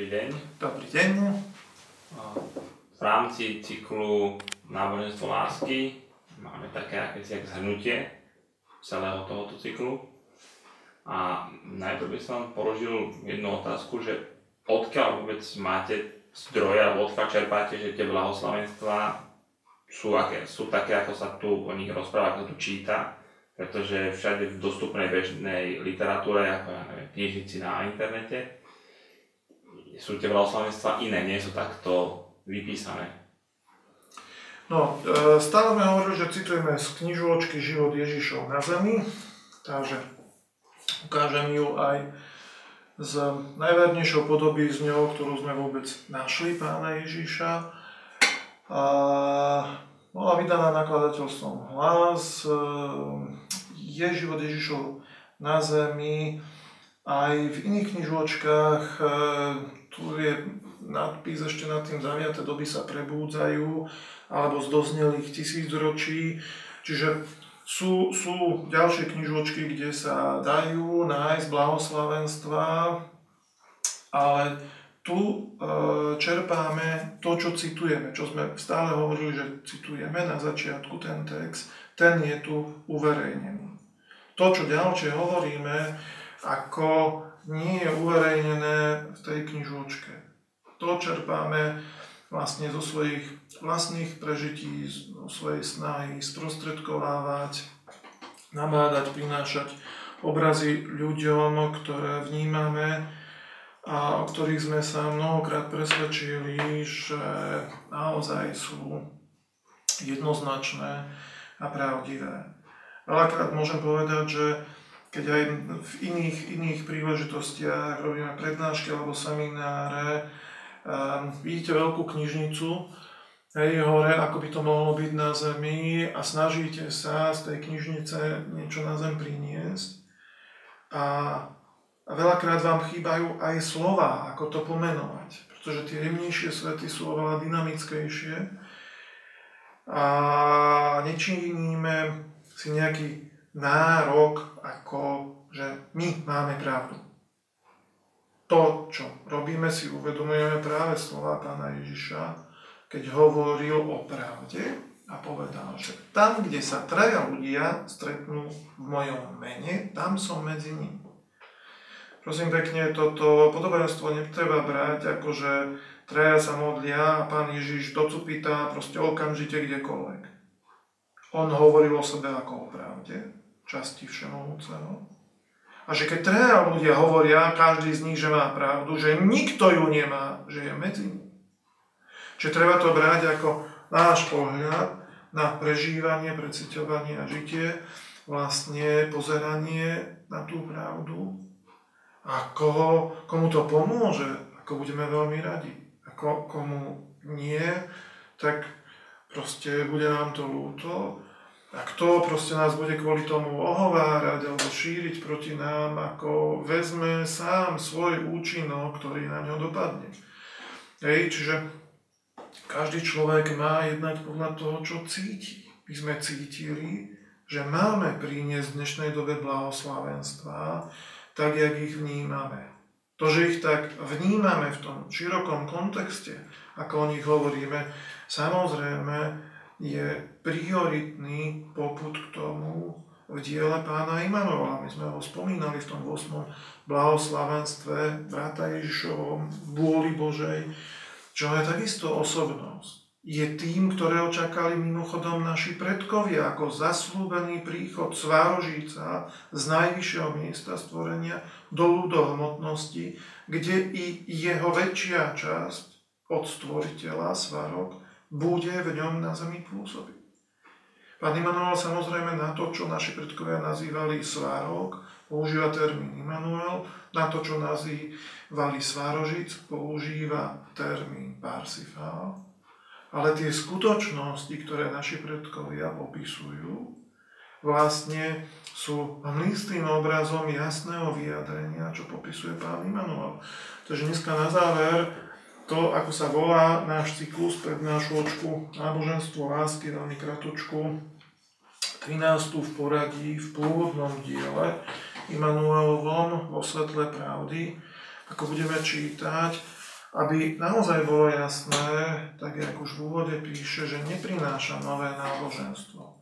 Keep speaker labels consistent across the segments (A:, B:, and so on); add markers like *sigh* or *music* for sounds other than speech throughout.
A: Dobrý deň.
B: Dobrý deň.
A: V rámci cyklu Náboženstvo lásky máme také akési zhrnutie celého tohoto cyklu. A najprv by som položil jednu otázku, že odkiaľ vôbec máte zdroje, alebo odkiaľ čerpáte, že tie blahoslavenstvá sú, aké, sú také, ako sa tu o nich rozpráva, ako tu číta, pretože všade v dostupnej bežnej literatúre, ako ja neviem, knižnici na internete, sú tie blahoslavenstva iné, nie sú takto vypísané.
B: No, e, stále sme hovorili, že citujeme z knižočky Život Ježišov na zemi, takže ukážem ju aj z najvernejšou podoby z ňou, ktorú sme vôbec našli pána Ježiša. A bola vydaná nakladateľstvom hlas, e, je život Ježišov na zemi, aj v iných knižočkách e, je nadpis ešte nad tým zaviaté doby sa prebúdzajú, alebo z doznelých tisícročí. Čiže sú, sú ďalšie knižočky, kde sa dajú nájsť blahoslavenstva, ale tu e, čerpáme to, čo citujeme, čo sme stále hovorili, že citujeme na začiatku ten text, ten je tu uverejnený. To, čo ďalšie hovoríme, ako nie je uverejnené v tej knižočke. To čerpáme vlastne zo svojich vlastných prežití, zo svojej snahy sprostredkovávať, nabádať, prinášať obrazy ľuďom, ktoré vnímame a o ktorých sme sa mnohokrát presvedčili, že naozaj sú jednoznačné a pravdivé. Veľakrát môžem povedať, že keď aj v iných, iných príležitostiach robíme prednášky alebo semináre, um, vidíte veľkú knižnicu, hej, hore, ako by to mohlo byť na zemi a snažíte sa z tej knižnice niečo na zem priniesť. A, a veľakrát vám chýbajú aj slova, ako to pomenovať, pretože tie jemnejšie svety sú oveľa dynamickejšie a nečiníme si nejaký nárok, ako že my máme pravdu. To, čo robíme, si uvedomujeme práve slova pána Ježiša, keď hovoril o pravde a povedal, že tam, kde sa traja ľudia stretnú v mojom mene, tam som medzi nimi. Prosím pekne, toto podobenstvo netreba brať ako, že traja sa modlia a pán Ježiš docupita proste okamžite kdekoľvek. On hovoril o sebe ako o pravde časti Všemohúceho. A že keď traja ľudia hovoria, každý z nich, že má pravdu, že nikto ju nemá, že je medzi nimi. Čiže treba to brať ako náš pohľad na prežívanie, preciťovanie a žitie, vlastne pozeranie na tú pravdu. A koho, komu to pomôže, ako budeme veľmi radi. A ko, komu nie, tak proste bude nám to ľúto a kto proste nás bude kvôli tomu ohovárať alebo šíriť proti nám, ako vezme sám svoj účinok, ktorý na ňo dopadne. Hej, čiže každý človek má jednať podľa toho, čo cíti. My sme cítili, že máme priniesť v dnešnej dobe blahoslavenstva, tak, jak ich vnímame. To, že ich tak vnímame v tom širokom kontexte, ako o nich hovoríme, samozrejme je prioritný poput k tomu v diele pána Imanuela. My sme ho spomínali v tom 8. blahoslavenstve Brata Ježišovom, vôli Božej, čo je takisto osobnosť. Je tým, ktoré očakali mimochodom naši predkovia ako zaslúbený príchod Svárožíca z najvyššieho miesta stvorenia do ľudohmotnosti, kde i jeho väčšia časť od stvoriteľa Svarok bude v ňom na zemi pôsobiť. Pán Immanuel samozrejme na to, čo naši predkovia nazývali svárok, používa termín Immanuel, na to, čo nazývali svárožic, používa termín Parsifal. Ale tie skutočnosti, ktoré naši predkovia popisujú, vlastne sú hmlistým obrazom jasného vyjadrenia, čo popisuje pán Immanuel. Takže dneska na záver to, ako sa volá náš cyklus prednášočku náboženstvo lásky, veľmi kratočku, 13. v poradí v pôvodnom diele Immanuelovom vo svetle pravdy, ako budeme čítať aby naozaj bolo jasné, tak ako už v úvode píše, že neprináša nové náboženstvo.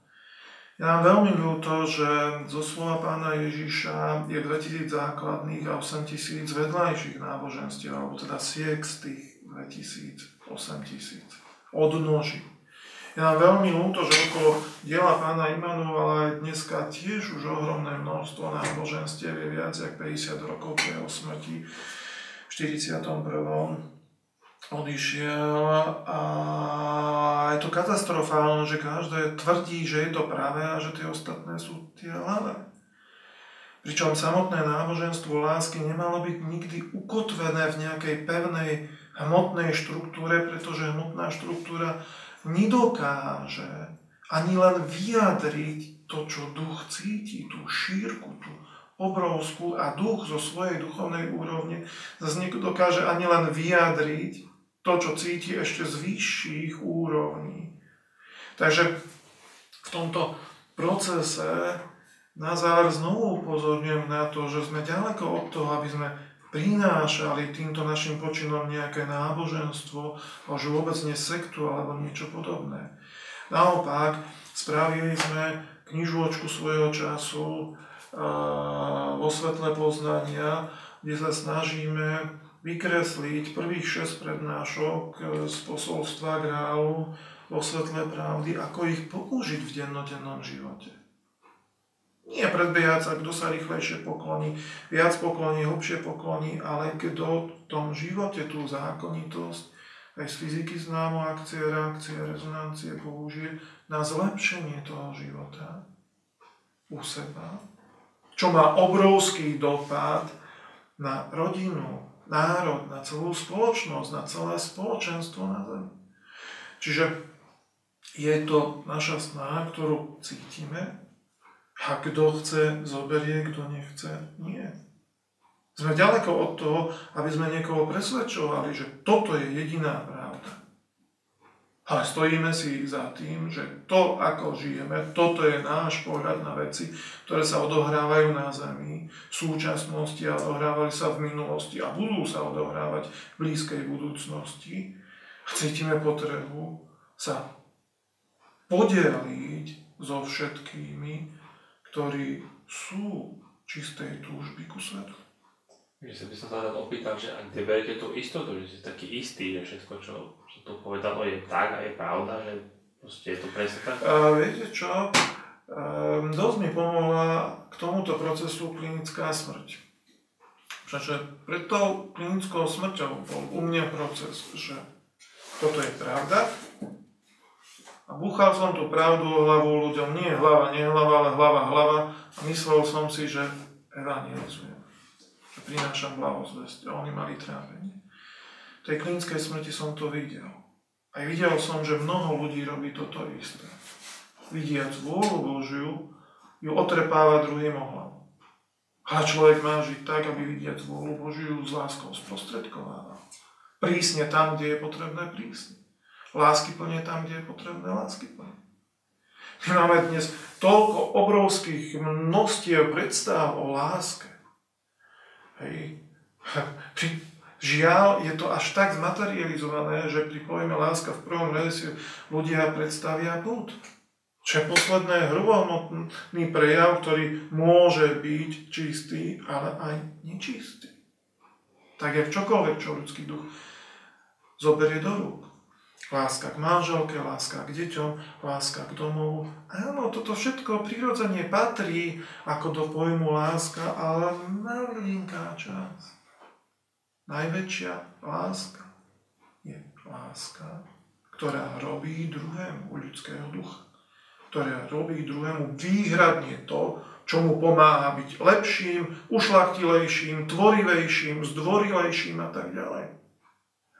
B: Je nám veľmi ľúto, že zo slova pána Ježiša je 2000 základných a 8000 vedľajších náboženstiev, alebo teda siek z tých 2000, 8000, odnoží. Je nám veľmi ľúto, že okolo diela pána Immanuela je dneska tiež už ohromné množstvo náboženstiev, je viac ako 50 rokov po jeho smrti v 41 odišiel a je to katastrofálne, že každé tvrdí, že je to pravé a že tie ostatné sú tie hlavné. Pričom samotné náboženstvo lásky nemalo byť nikdy ukotvené v nejakej pevnej hmotnej štruktúre, pretože hmotná štruktúra nedokáže ani len vyjadriť to, čo duch cíti, tú šírku, tú obrovskú a duch zo svojej duchovnej úrovne zase nedokáže ani len vyjadriť to, čo cíti ešte z vyšších úrovní. Takže v tomto procese na záver znovu upozorňujem na to, že sme ďaleko od toho, aby sme prinášali týmto našim počinom nejaké náboženstvo, alebo vôbec nie sektu alebo niečo podobné. Naopak, spravili sme knižočku svojho času vo svetle poznania, kde sa snažíme vykresliť prvých 6 prednášok z posolstva Grálu vo svetle pravdy, ako ich použiť v dennodennom živote. Nie predbiehať sa, kto sa rýchlejšie pokloní, viac pokloní, hlbšie pokloní, ale kto v tom živote tú zákonitosť aj z fyziky známo akcie, reakcie, rezonancie použije na zlepšenie toho života u seba, čo má obrovský dopad na rodinu, národ, na celú spoločnosť, na celé spoločenstvo na Zemi. Čiže je to naša snaha, ktorú cítime a kto chce, zoberie, kto nechce, nie. Sme ďaleko od toho, aby sme niekoho presvedčovali, že toto je jediná pravda. Ale stojíme si za tým, že to, ako žijeme, toto je náš pohľad na veci, ktoré sa odohrávajú na Zemi v súčasnosti a odohrávali sa v minulosti a budú sa odohrávať v blízkej budúcnosti. A cítime potrebu sa podeliť so všetkými, ktorí sú čistej túžby ku svetu.
A: Že sa by som sa opýtal, že ak kde beriete tú istotu, že ste taký istý, že všetko, čo to povedalo, je tak a je pravda, že proste je to presne tak?
B: A viete čo? Um, dosť mi pomohla k tomuto procesu klinická smrť. Pretože pred tou klinickou smrťou bol u mňa proces, že toto je pravda a búchal som tú pravdu o hlavu ľuďom, nie hlava, nie hlava, ale hlava, hlava a myslel som si, že evangelizujem, že prinášam blahozvesť a oni mali trápenie tej klinickej smrti som to videl. A videl som, že mnoho ľudí robí toto isté. Vidiac vôľu Božiu, ju otrepáva druhým ohľadom. Ale človek má žiť tak, aby vidiac vôľu Božiu s láskou sprostredkováva. Prísne tam, kde je potrebné prísne. Lásky plne tam, kde je potrebné lásky plne. My máme dnes toľko obrovských množstiev predstav o láske. Hej. *laughs* Pri Žiaľ, je to až tak zmaterializované, že pri pojme láska v prvom rade si ľudia predstavia blúd. Čo je posledné hrubohmotný prejav, ktorý môže byť čistý, ale aj nečistý. Tak jak čokoľvek, čo ľudský duch zoberie do rúk. Láska k manželke, láska k deťom, láska k domovu. Áno, toto všetko prirodzene patrí ako do pojmu láska, ale malinká časť. Najväčšia láska je láska, ktorá robí druhému ľudského ducha. Ktorá robí druhému výhradne to, čo mu pomáha byť lepším, ušlachtilejším, tvorivejším, zdvorilejším a tak ďalej.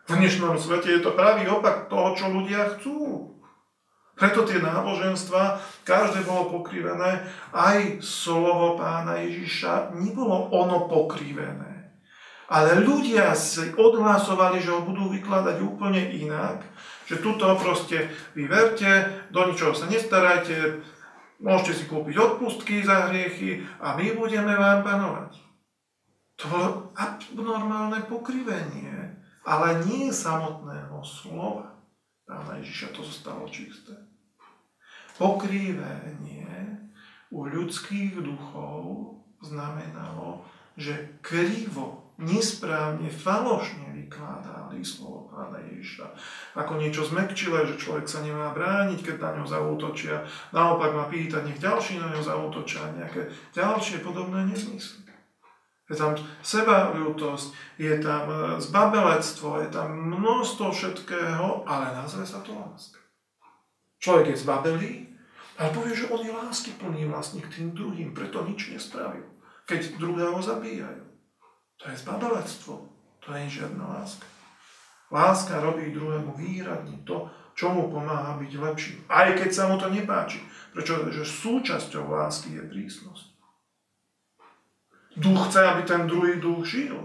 B: V dnešnom svete je to pravý opak toho, čo ľudia chcú. Preto tie náboženstva, každé bolo pokrivené, aj slovo pána Ježiša nebolo ono pokrivené. Ale ľudia si odhlasovali, že ho budú vykladať úplne inak, že tuto proste vy verte, do ničoho sa nestarajte, môžete si kúpiť odpustky za hriechy a my budeme vám panovať. To bolo abnormálne pokrivenie ale nie samotného slova Pána Ježiša, to zostalo čisté. Pokrývenie u ľudských duchov znamenalo, že krivo, nesprávne, falošne vykladali slovo Pána Ježiša. Ako niečo zmekčilé, že človek sa nemá brániť, keď na ňo zautočia. Naopak má pýtať, nech ďalší na ňo zautočia nejaké ďalšie podobné nezmysly. Je tam sebaľútosť, je tam e, zbabelectvo, je tam množstvo všetkého, ale nazve sa to láska. Človek je zbabelý, ale povie, že on je lásky plný k tým druhým, preto nič nespravil, keď druhého zabíjajú. To je zbabelectvo, to nie je žiadna láska. Láska robí druhému výradne to, čo mu pomáha byť lepším. Aj keď sa mu to nepáči. Pretože súčasťou lásky je prísnosť. Duch chce, aby ten druhý duch žil.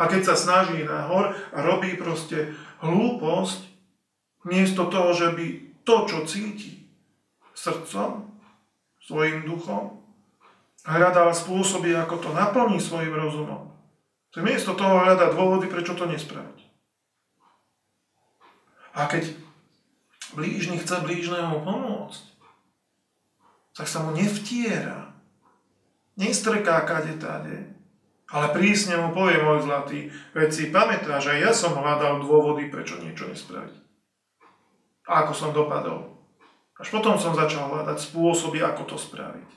B: A keď sa snaží nahor a robí proste hlúposť, miesto toho, že by to, čo cíti srdcom, svojim duchom, hľadal spôsoby, ako to naplní svojim rozumom. To miesto toho hľadá dôvody, prečo to nespraviť. A keď blížny chce blížnemu pomôcť, tak sa mu nevtiera, nestreká kade tade, ale prísne mu povie môj zlatý, veď si pamätáš, že ja som hľadal dôvody, prečo niečo nespraviť. A ako som dopadol. Až potom som začal hľadať spôsoby, ako to spraviť.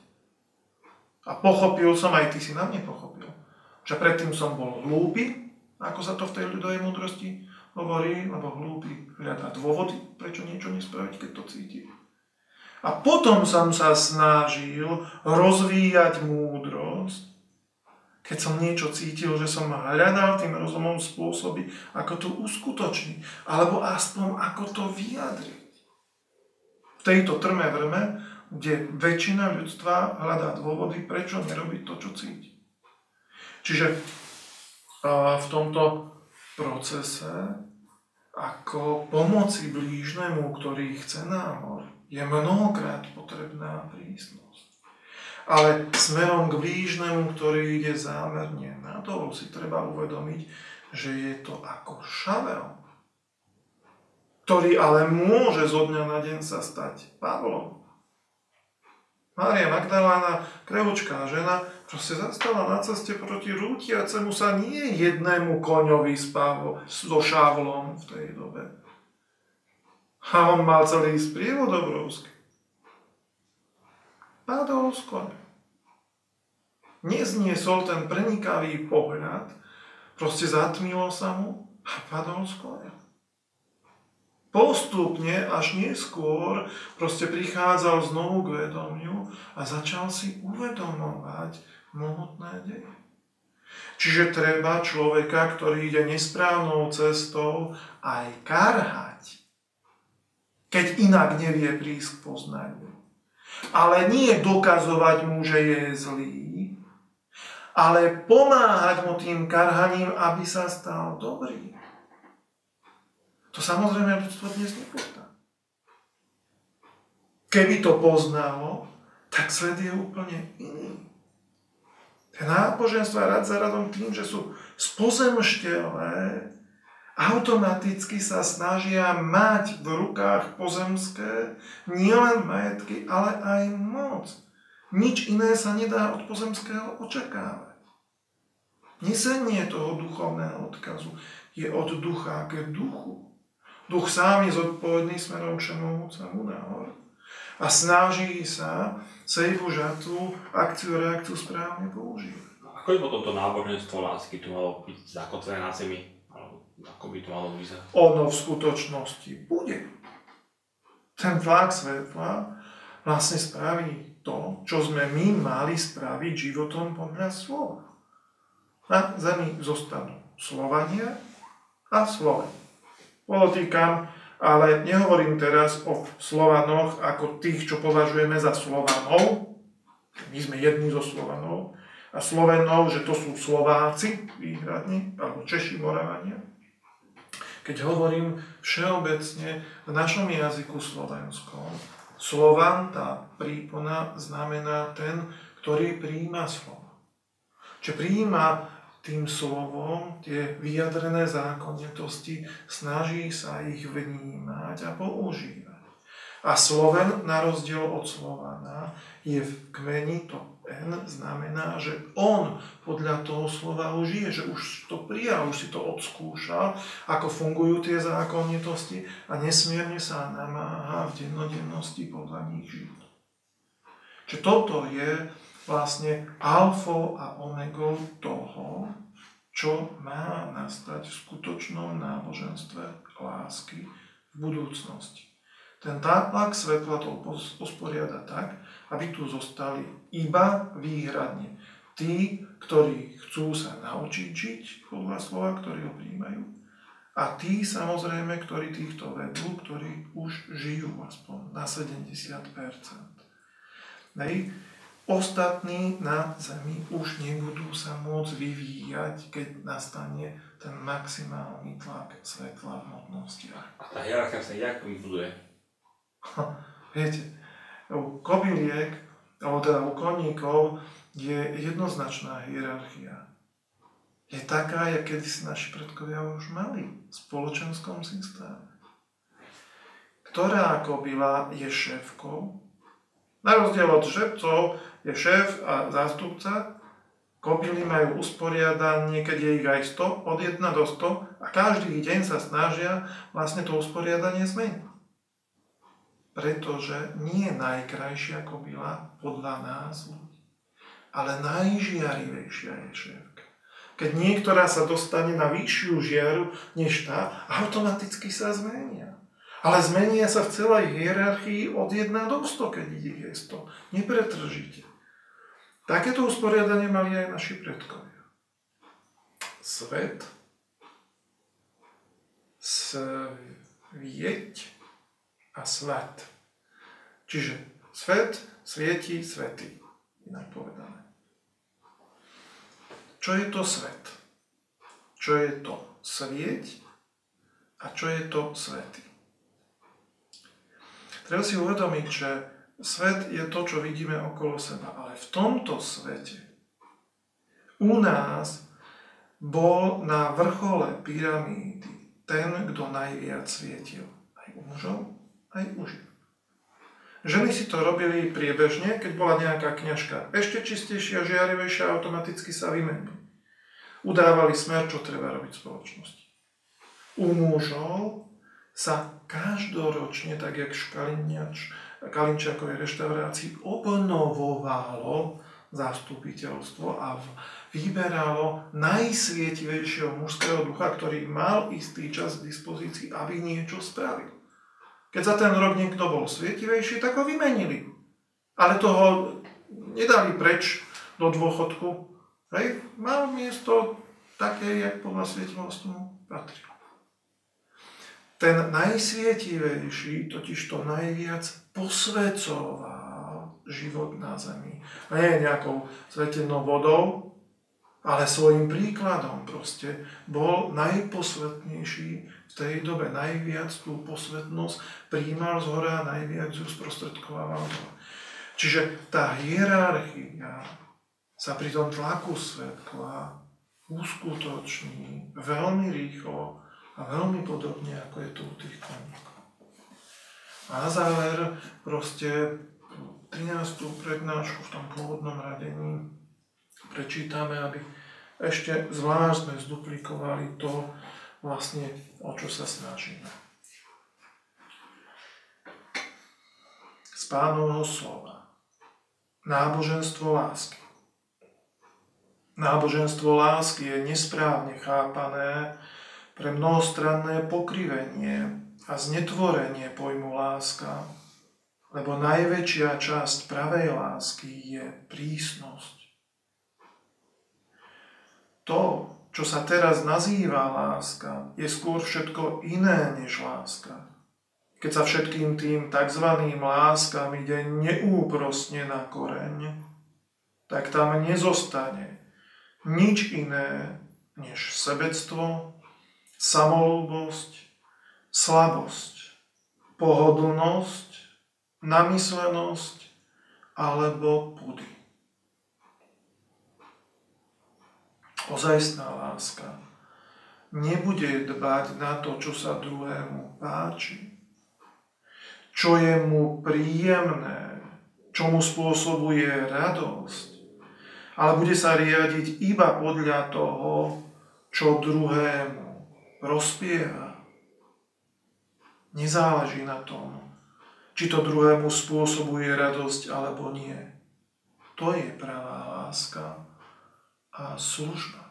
B: A pochopil som, aj ty si na mne pochopil, že predtým som bol hlúpy, ako sa to v tej ľudovej múdrosti hovorí, lebo hlúpy hľadá dôvody, prečo niečo nespraviť, keď to cíti. A potom som sa snažil rozvíjať múdrosť, keď som niečo cítil, že som hľadal tým rozumom spôsoby, ako to uskutočniť, alebo aspoň ako to vyjadriť. V tejto trme vrme, kde väčšina ľudstva hľadá dôvody, prečo nerobiť to, čo cíti. Čiže v tomto procese ako pomoci blížnemu, ktorý chce námor, je mnohokrát potrebná prísnosť. Ale smerom k blížnemu, ktorý ide zámerne nadol, si treba uvedomiť, že je to ako šavel, ktorý ale môže zo dňa na deň sa stať Pavlom. Mária Magdalána, krevočká žena, proste zastala na ceste proti rútiacemu sa nie jednému koňovi s so šávlom v tej dobe, a on mal celý sprievod obrovský. Padol z konia. Nezniesol ten prenikavý pohľad, proste zatmilo sa mu a padol z. Postupne, až neskôr, proste prichádzal znovu k vedomiu a začal si uvedomovať mohutné deje. Čiže treba človeka, ktorý ide nesprávnou cestou, aj karhať keď inak nevie prísť k poznaniu. Ale nie dokazovať mu, že je zlý, ale pomáhať mu tým karhaním, aby sa stal dobrý. To samozrejme ľudstvo dnes nepozná. Keby to poznalo, tak svet je úplne iný. Tie náboženstva rad za radom tým, že sú spozemštelé, automaticky sa snažia mať v rukách pozemské nielen majetky, ale aj moc. Nič iné sa nedá od pozemského očakávať. Nesenie toho duchovného odkazu je od ducha k duchu. Duch sám je zodpovedný smerom všemohúcemu nahor a snaží sa sejfu žatvu, akciu, reakciu správne používať.
A: Ako je potom to náboženstvo lásky tu malo byť zakotvené na zemi? Ako by to malo vyzerať?
B: Ono v skutočnosti bude. Ten vlak svetla vlastne spraví to, čo sme my mali spraviť životom podľa slova. Na zemi zostanú Slovania a Sloven. Podotýkam, ale nehovorím teraz o Slovanoch ako tých, čo považujeme za Slovanov. My sme jedni zo Slovanov. A Slovenov, že to sú Slováci výhradne, alebo Češi, Moravania keď hovorím všeobecne v našom jazyku slovenskom, Slovan, tá prípona, znamená ten, ktorý prijíma slovo. Čiže prijíma tým slovom, tie vyjadrené zákonitosti, snaží sa ich vnímať a používať. A Sloven, na rozdiel od Slovana, je v kmeni to N, znamená, že on podľa toho slova už je, že už to prijal, už si to odskúšal, ako fungujú tie zákonitosti a nesmierne sa namáha v dennodennosti podľa nich žiť. Čiže toto je vlastne alfou a omegou toho, čo má nastať v skutočnom náboženstve lásky v budúcnosti. Ten tlak svetla to usporiada tak, aby tu zostali iba výhradne tí, ktorí chcú sa naučiť žiť podľa slova, ktorí ho príjmajú. A tí samozrejme, ktorí týchto vedú, ktorí už žijú aspoň na 70%. Hej. Ostatní na Zemi už nebudú sa môcť vyvíjať, keď nastane ten maximálny tlak svetla v hmotnostiach.
A: A tá hierarchia sa jak vybuduje? *laughs*
B: Viete, u kobyliek, alebo teda u koníkov, je jednoznačná hierarchia. Je taká, jak kedysi naši predkovia už mali v spoločenskom systéme. Ktorá kobila je šéfkou? Na rozdiel od žebcov je šéf a zástupca, Kobily majú usporiadanie, keď je ich aj 100, od 1 do 100 a každý deň sa snažia vlastne to usporiadanie zmeniť pretože nie je najkrajšia kobila podľa názvu, ale najžiarivejšia je šéfka. Keď niektorá sa dostane na vyššiu žiaru než tá, automaticky sa zmenia. Ale zmenia sa v celej hierarchii od 1 do 100, keď je 100. Nepretržite. Takéto usporiadanie mali aj naši predkovia. Svet, svieť a svet. Čiže svet, svieti, svetý. Inak povedané. Čo je to svet? Čo je to svieť? A čo je to svetý? Treba si uvedomiť, že svet je to, čo vidíme okolo seba. Ale v tomto svete u nás bol na vrchole pyramídy ten, kto najviac svietil. Aj u mužov, aj žien. Ženy si to robili priebežne, keď bola nejaká kňažka ešte čistejšia, žiarivejšia, automaticky sa vymenili. Udávali smer, čo treba robiť v spoločnosti. U mužov sa každoročne, tak jak Škaliniač, Kalinčákovej reštaurácii, obnovovalo zastupiteľstvo a vyberalo najsvietivejšieho mužského ducha, ktorý mal istý čas k dispozícii, aby niečo spravil. Keď za ten rok niekto bol svietivejší, tak ho vymenili. Ale toho nedali preč do dôchodku. Hej, mal miesto také, jak podľa svietivosti mu patrí. Ten najsvietivejší totiž to najviac posvedcoval život na zemi. Nie nejakou svetenou vodou, ale svojim príkladom proste bol najposvetnejší tej dobe. Najviac tú posvetnosť príjmal z hora najviac ju sprostredkovával Čiže tá hierarchia sa pri tom tlaku svetla uskutoční veľmi rýchlo a veľmi podobne, ako je tu u tých koníkov. A na záver proste 13. prednášku v tom pôvodnom radení prečítame, aby ešte zvlášť sme zduplikovali to, vlastne o čo sa snažíme. Z pánovho slova. Náboženstvo lásky. Náboženstvo lásky je nesprávne chápané pre mnohostranné pokrivenie a znetvorenie pojmu láska, lebo najväčšia časť pravej lásky je prísnosť to, čo sa teraz nazýva láska, je skôr všetko iné než láska. Keď sa všetkým tým tzv. láskam ide neúprostne na koreň, tak tam nezostane nič iné než sebectvo, samolúbosť, slabosť, pohodlnosť, namyslenosť alebo pudy. Ozajstná láska nebude dbať na to, čo sa druhému páči, čo je mu príjemné, čo mu spôsobuje radosť, ale bude sa riadiť iba podľa toho, čo druhému rozpieva. Nezáleží na tom, či to druhému spôsobuje radosť alebo nie. To je pravá láska služba.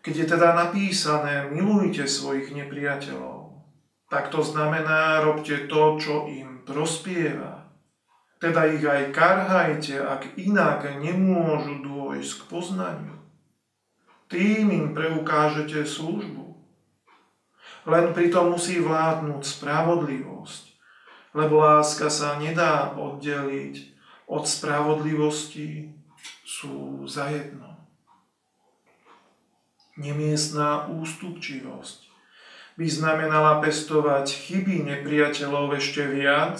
B: Keď je teda napísané milujte svojich nepriateľov, tak to znamená robte to, čo im prospieva. Teda ich aj karhajte, ak inak nemôžu dôjsť k poznaniu. Tým im preukážete službu. Len pritom musí vládnuť spravodlivosť, lebo láska sa nedá oddeliť od spravodlivosti, sú zajedno nemiestná ústupčivosť by znamenala pestovať chyby nepriateľov ešte viac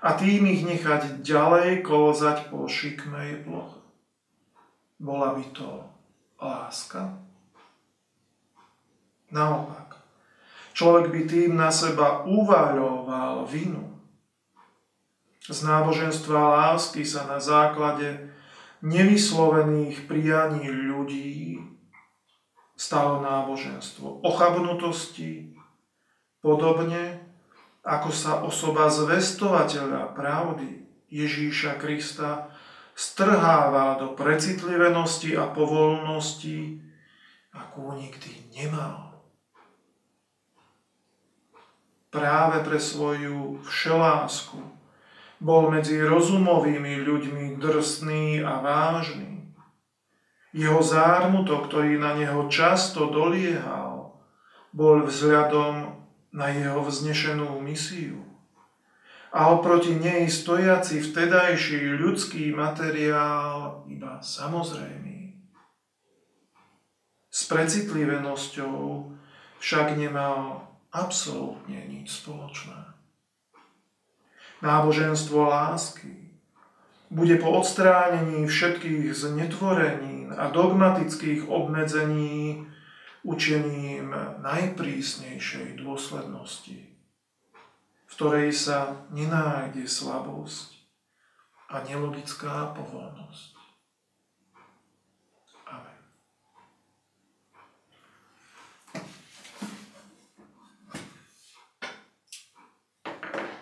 B: a tým ich nechať ďalej kolzať po šikmej ploche. Bola by to láska? Naopak, človek by tým na seba uvaľoval vinu. Z náboženstva lásky sa na základe nevyslovených prianí ľudí stalo náboženstvo ochabnutosti, podobne ako sa osoba zvestovateľa pravdy Ježíša Krista strháva do precitlivenosti a povolnosti, akú nikdy nemal. Práve pre svoju všelásku bol medzi rozumovými ľuďmi drsný a vážny jeho zármutok, ktorý na neho často doliehal, bol vzhľadom na jeho vznešenú misiu. A oproti nej stojaci vtedajší ľudský materiál iba samozrejmý. S precitlivenosťou však nemal absolútne nič spoločné. Náboženstvo lásky bude po odstránení všetkých znetvorení a dogmatických obmedzení učením najprísnejšej dôslednosti, v ktorej sa nenájde slabosť a nelogická povolnosť.